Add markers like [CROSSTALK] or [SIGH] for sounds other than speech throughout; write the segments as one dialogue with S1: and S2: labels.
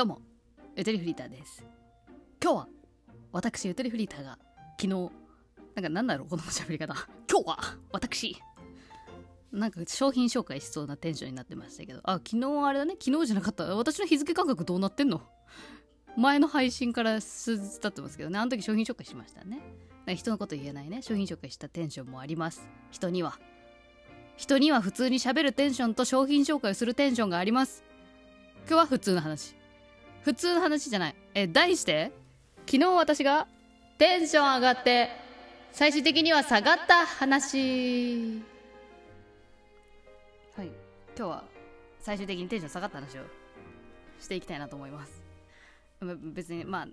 S1: どうもゆとりフリーターです。今日は私ゆとりフリーターが昨日なんかなんだろうこの喋り方。今日は私なんか商品紹介しそうなテンションになってましたけど。あ昨日あれだね。昨日じゃなかった。私の日付感覚どうなってんの？前の配信から数日経ってますけどね。あの時商品紹介しましたね。人のこと言えないね。商品紹介したテンションもあります。人には。人には普通に喋るテンションと商品紹介をするテンションがあります。今日は普通の話。普通の話じゃない。え題して昨日私がテンション上がって最終的には下がった話。はい。今日は最終的にテンション下がった話をしていきたいなと思います。別にまあ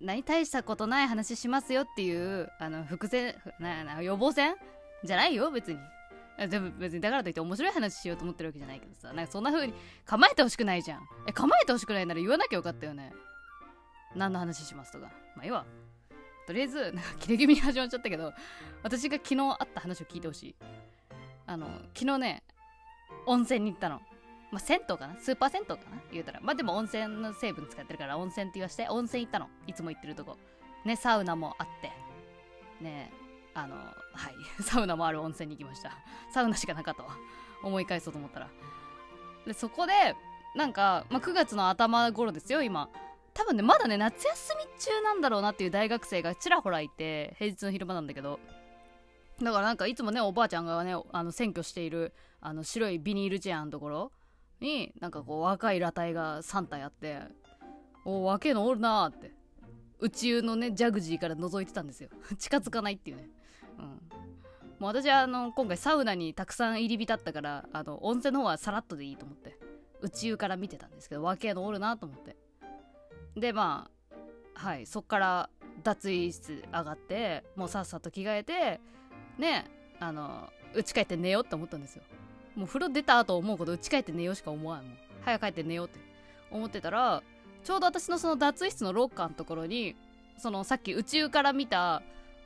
S1: 何大したことない話しますよっていうあの伏線なな予防線？じゃないよ別に。でも別にだからといって面白い話しようと思ってるわけじゃないけどさなんかそんな風に構えてほしくないじゃん。え構えてほしくないなら言わなきゃよかったよね。何の話しますとか。まあいいわ。とりあえずなんか切れ気味に始まっちゃったけど私が昨日あった話を聞いてほしい。あの昨日ね温泉に行ったの。まあ銭湯かな？スーパー銭湯かな？言うたら。まあでも温泉の成分使ってるから温泉って言わして温泉行ったの。いつも行ってるとこ。ねサウナもあって。ねあのはい。[LAUGHS] サウナもある温泉に行きました。サウナしかなかったわ。思い返そうと思ったら。でそこでなんか、まあ、9月の頭頃ですよ今。多分ねまだね夏休み中なんだろうなっていう大学生がちらほらいて平日の昼間なんだけど。だからなんかいつもねおばあちゃんがねあの占拠しているあの白いビニールチェアのところになんかこう若い裸体が3体あってお若えのおるなーって。宇宙のねジャグジーから覗いてたんですよ。[LAUGHS] 近づかないっていうね。うん。もう私はあの今回サウナにたくさん入り浸ったからあの温泉の方はさらっとでいいと思って宇宙から見てたんですけど若えのおるなと思って。でまあはいそっから脱衣室上がってもうさっさと着替えてねあの家帰って寝ようって思ったんですよ。もう風呂出た後思うこと家帰って寝ようしか思わんもん。早く帰って寝ようって。思ってたらちょうど私のその脱衣室のロッカーのところにそのさっき宇宙から見た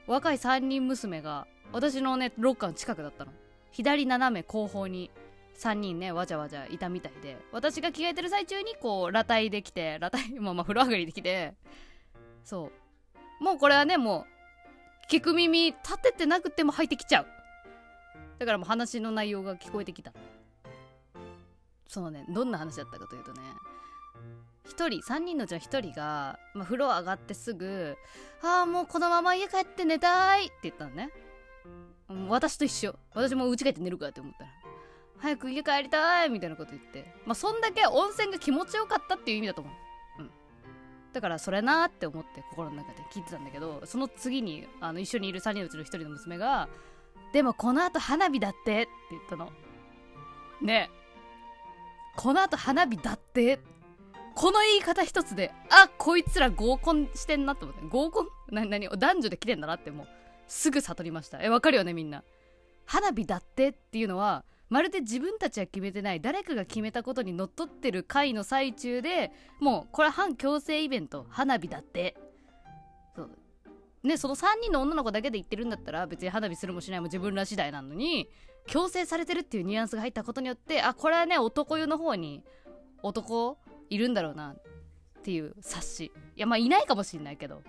S1: 若い3人娘が私のねロッカーの近くだったの。左斜め後方に3人ねわちゃわちゃいたみたいで私が着替えてる最中にこう裸体できて裸体まあまあ風呂上がりできてそう。もうこれはねもう聞く耳立ててなくても入ってきちゃう。だからもう話の内容が聞こえてきた。そのねどんな話だったかというとね1人3人のうちの1人が、まあ、風呂上がってすぐ「ああもうこのまま家帰って寝たい」って言ったのね私と一緒。私も家帰って寝るかって思ったら早く家帰りたいみたいなこと言って。まあそんだけ温泉が気持ちよかったっていう意味だと思う。うん。だからそれなーって思って心の中で聞いてたんだけどその次にあの一緒にいる3人のうちの1人の娘が「でもこの後花火だって」って言ったのねえ。この後花火だってこの言い方一つであこいつら合コンしてんなと思って合コンな何男女で来てんだなってもうすぐ悟りました。えわかるよねみんな。花火だってっていうのはまるで自分たちは決めてない誰かが決めたことにのっとってる会の最中でもうこれは反強制イベント。花火だって。そう。ねその3人の女の子だけで言ってるんだったら別に花火するもしないも自分ら次第なのに強制されてるっていうニュアンスが入ったことによってあこれはね男湯の方に男いるんだろうなっていう察し。いやまあいないかもしんないけど、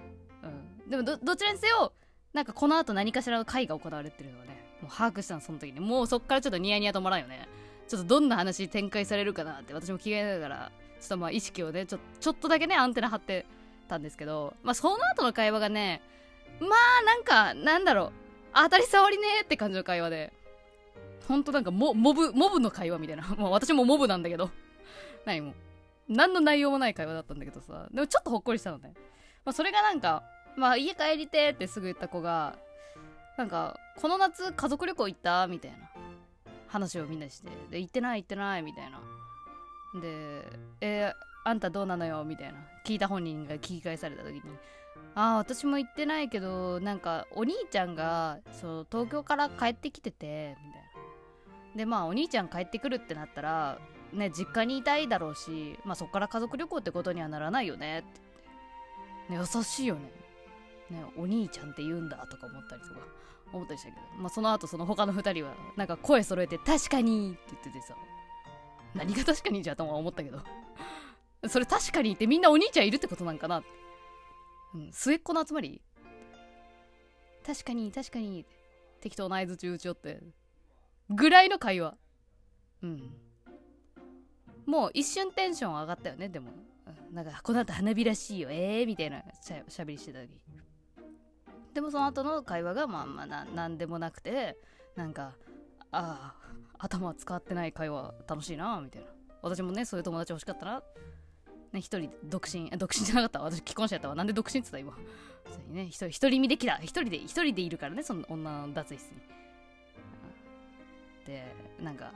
S1: うん、でもどちらにせよなんかこの後何かしらの会が行われてるのはねもう把握したのその時に。もうそっからちょっとニヤニヤ止まらんよね。ちょっとどんな話展開されるかなって私も着替えながらちょっとまあ意識をねちょちょっとだけねアンテナ張ってたんですけど。まあその後の会話がねまあなんかなんだろう。当たり障りねって感じの会話で。ほんとなんかモモブモブの会話みたいな。もう私もモブなんだけど。何も。何の内容もない会話だったんだけどさ。でもちょっとほっこりしたのね、まあ、それがなんかまあ家帰りてってすぐ言った子がなんかこの夏家族旅行行った？みたいな。話をみんなして。で行ってない行ってないみたいな。でえー、あんたどうなのよ？みたいな。聞いた本人が聞き返された時に。ああ私も行ってないけどなんかお兄ちゃんがそう東京から帰ってきててみたいな。でまあお兄ちゃん帰ってくるってなったらね実家にいたいだろうしまあそっから家族旅行ってことにはならないよね。って、ね、優しいよね。ねお兄ちゃんって言うんだとか思ったりとか思ったりしたけど、まあ、その後その他の2人はなんか声揃えて「確かに!」って言っててさ。何が確かにじゃとは思ったけど。[LAUGHS] それ確かにってみんなお兄ちゃんいるってことなんかな、うん、末っ子の集まり。確かに確かに適当な合図中打ち寄って。ぐらいの会話。うん。もう一瞬テンション上がったよねでも。なんかこの後花火らしいよええー、みたいなしゃしゃべりしてた時。でもその後の会話がまあまあな何でもなくてなんかああ頭使ってない会話楽しいなみたいな。私もねそういう友達欲しかったな。ね一人独身独身じゃなかった私既婚者やったわ。なんで独身って言った今。そうね一人身で来た。一人で一人でいるからねその女の脱衣室に。でなんか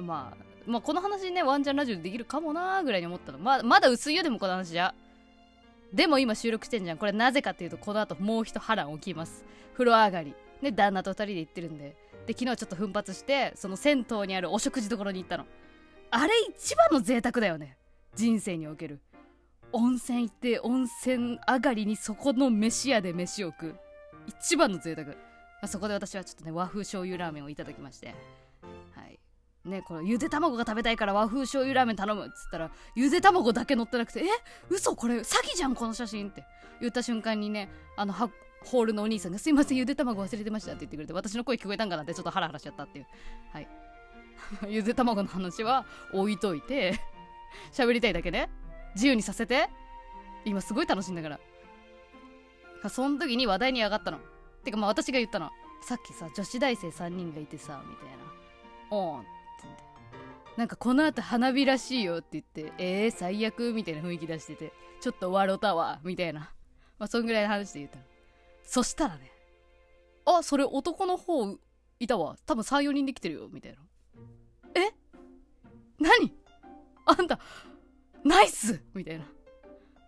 S1: まあまあこの話ねワンチャンラジオでできるかもなーぐらいに思ったの。ままだ薄いよでもこの話じゃ。でも今収録してんじゃん。これなぜかっていうとこの後もう一波乱起きます。風呂上がり。ね旦那と2人で行ってるんで。で昨日ちょっと奮発してその銭湯にあるお食事処に行ったの。あれ一番の贅沢だよね。人生における。温泉行って温泉上がりにそこの飯屋で飯を食う。一番の贅沢。そこで私はちょっとね和風醤油ラーメンをいただきまして。ねこのゆで卵が食べたいから和風醤油ラーメン頼むっつったらゆで卵だけ乗ってなくてえ？嘘？これ詐欺じゃんこの写真って。言った瞬間にねあのホールのお兄さんが「すいませんゆで卵忘れてました」って言ってくれて私の声聞こえたんかなってちょっとハラハラしちゃったっていう。はい。[LAUGHS] ゆで卵の話は置いといて喋りたいだけね自由にさせて今すごい楽しいんだから。その時に話題に上がったの。てかまあ私が言ったの。さっきさ女子大生3人がいてさみたいな「おん」ってってなんかこの後花火らしいよって言ってえー、最悪みたいな雰囲気出しててちょっと笑ったわみたいな。まあそんぐらいの話で言ったそしたらねあそれ男の方いたわ。多分34人で来てるよみたいな。え？何？あんたナイス！みたいな。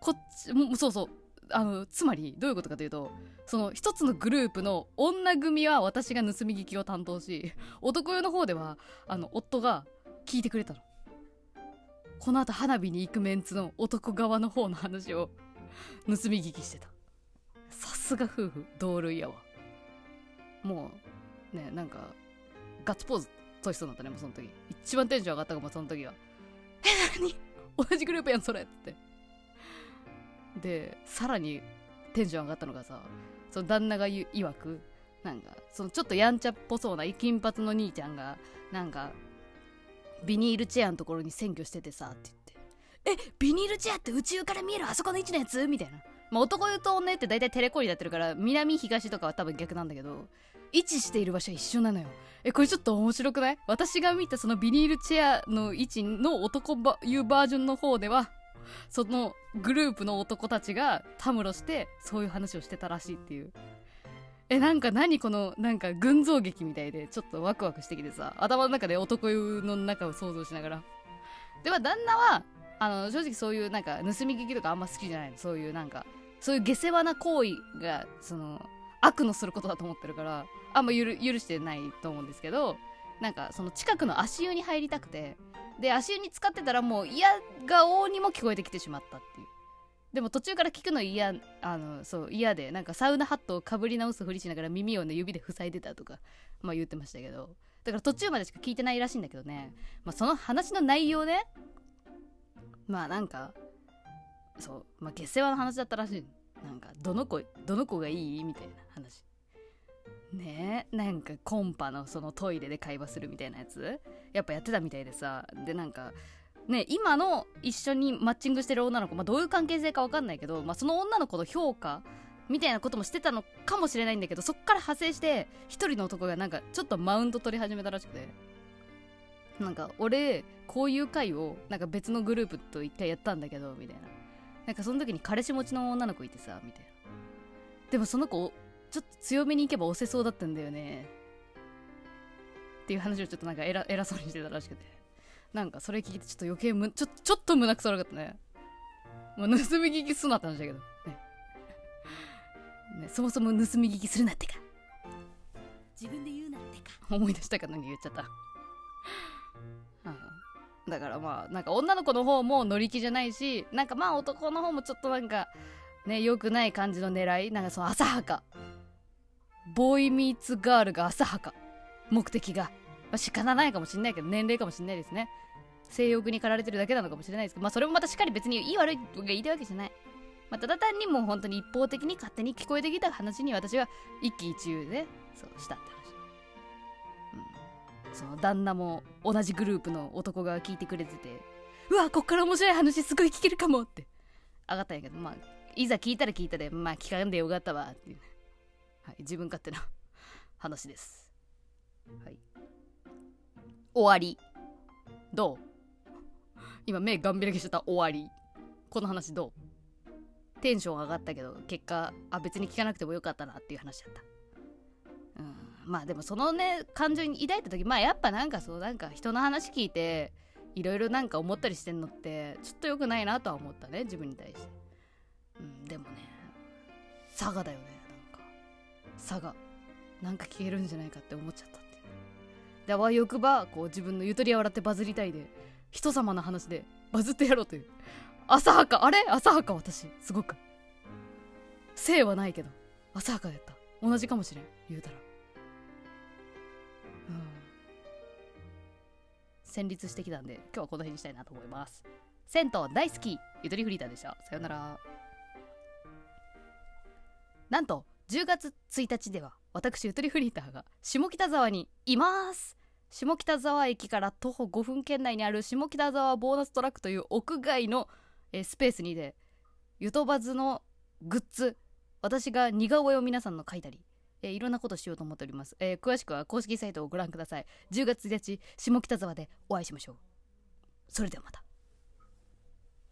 S1: こっちもそうそう。あのつまりどういうことかというとその一つのグループの女組は私が盗み聞きを担当し男用の方ではあの夫が聞いてくれたの。この後花火に行くメンツの男側の方の話を盗み聞きしてた。さすが夫婦同類やわ。もうねなんかガッツポーズとしそうになったねもうその時。一番テンション上がったかもその時はえ何？同じグループやんそれって。でさらにテンション上がったのがさその旦那がいわくなんかそのちょっとやんちゃっぽそうな金髪の兄ちゃんがなんかビニールチェアのところに占拠しててさって言って。えビニールチェアって宇宙から見えるあそこの位置のやつ？みたいな。まあ、男湯と女って大体テレコになってるから南東とかは多分逆なんだけど位置している場所は一緒なのよ。えこれちょっと面白くない？私が見たそのビニールチェアの位置の男湯バージョンの方ではそのグループの男たちがたむろしてそういう話をしてたらしいっていうえなんか何このなんか群像劇みたいでちょっとワクワクしてきてさ頭の中で男湯の中を想像しながらでは旦那はあの正直そういうなんか盗み聞きとかあんま好きじゃないのそういうなんかそういう下世話な行為がその悪のすることだと思ってるからあんま許してないと思うんですけどなんかその近くの足湯に入りたくてで足湯に使ってたらもう嫌顔にも聞こえてきてしまったっていう。でも途中から聞くの嫌あのそう嫌でなんかサウナハットをかぶり直すふりしながら耳をね指で塞いでたとかまあ言ってましたけど。だから途中までしか聞いてないらしいんだけどね、まあ、その話の内容ねまあなんかそうまあ下世話の話だったらしい。なんかどの子どの子がいい？みたいな話。ねえなんかコンパのそのトイレで会話するみたいなやつ？やっぱやってたみたいでさ。でなんかね今の一緒にマッチングしてる女の子、まあ、どういう関係性か分かんないけど、まあ、その女の子の評価みたいなこともしてたのかもしれないんだけどそっから派生して一人の男がなんかちょっとマウント取り始めたらしくて。なんか俺こういう会をなんか別のグループと一回やったんだけどみたいな。なんかその時に彼氏持ちの女の子いてさみたいな。でもその子ちょっと強めに行けば押せそうだったんだよね。っていう話をちょっとなんか偉偉そうにしてたらしくて。なんかそれ聞いてちょっと余計むちょちょっと胸くそ悪かったね。もう盗み聞きすなって話だけど。ね。ねそもそも盗み聞きするなってか。自分で言うなってか。思い出したかなんか言っちゃった。だからまあなんか女の子の方も乗り気じゃないしなんかまあ男の方もちょっとなんかね良くない感じの狙い。なんかその浅はかボーイミーツガールが浅はか。目的が、まあ、仕方ないかもしんないけど年齢かもしんないですね。性欲に駆られてるだけなのかもしれないですけどまあそれもまたしっかり別にいい悪いが言いたいわけじゃない。まあ、ただ単にもう本当に一方的に勝手に聞こえてきた話に私は一喜一憂でそうしたって話、うん、その旦那も同じグループの男が聞いてくれててうわこっから面白い話すごい聞けるかもって。上がったんやけどまあいざ聞いたら聞いたでまあ聞かんでよかったわっていう、はい、自分勝手な [LAUGHS] 話です。はい。終わり。どう？[LAUGHS] 今目ガン開きしちゃった。終わり。この話どう？テンション上がったけど結果あ別に聞かなくてもよかったなっていう話だった。うん。まあでもそのね感情に抱いた時まあやっぱなんかそうなんか人の話聞いていろいろなんか思ったりしてんのってちょっと良くないなとは思ったね自分に対して。うんでもね佐賀だよね。なんか佐賀なんか消えるんじゃないかって思っちゃったって。であわよくばこう自分のゆとりは笑ってバズりたいで人様の話でバズってやろうという。浅はか。あれ？浅はか私すごく。性はないけど浅はかやった。同じかもしれん。言うたら。うん。戦慄してきたんで今日はこの辺にしたいなと思います。銭湯大好き。ゆとりフリーターでした。さよなら。なんと10月1日では私ゆとりフリーターが下北沢にいます。下北沢駅から徒歩5分圏内にある下北沢ボーナストラックという屋外のえ、スペースにでゆとばずのグッズ私が似顔絵を皆さんの描いたり、え、いろんなことしようと思っております、えー、詳しくは公式サイトをご覧ください。10月1日下北沢でお会いしましょう。それではまた。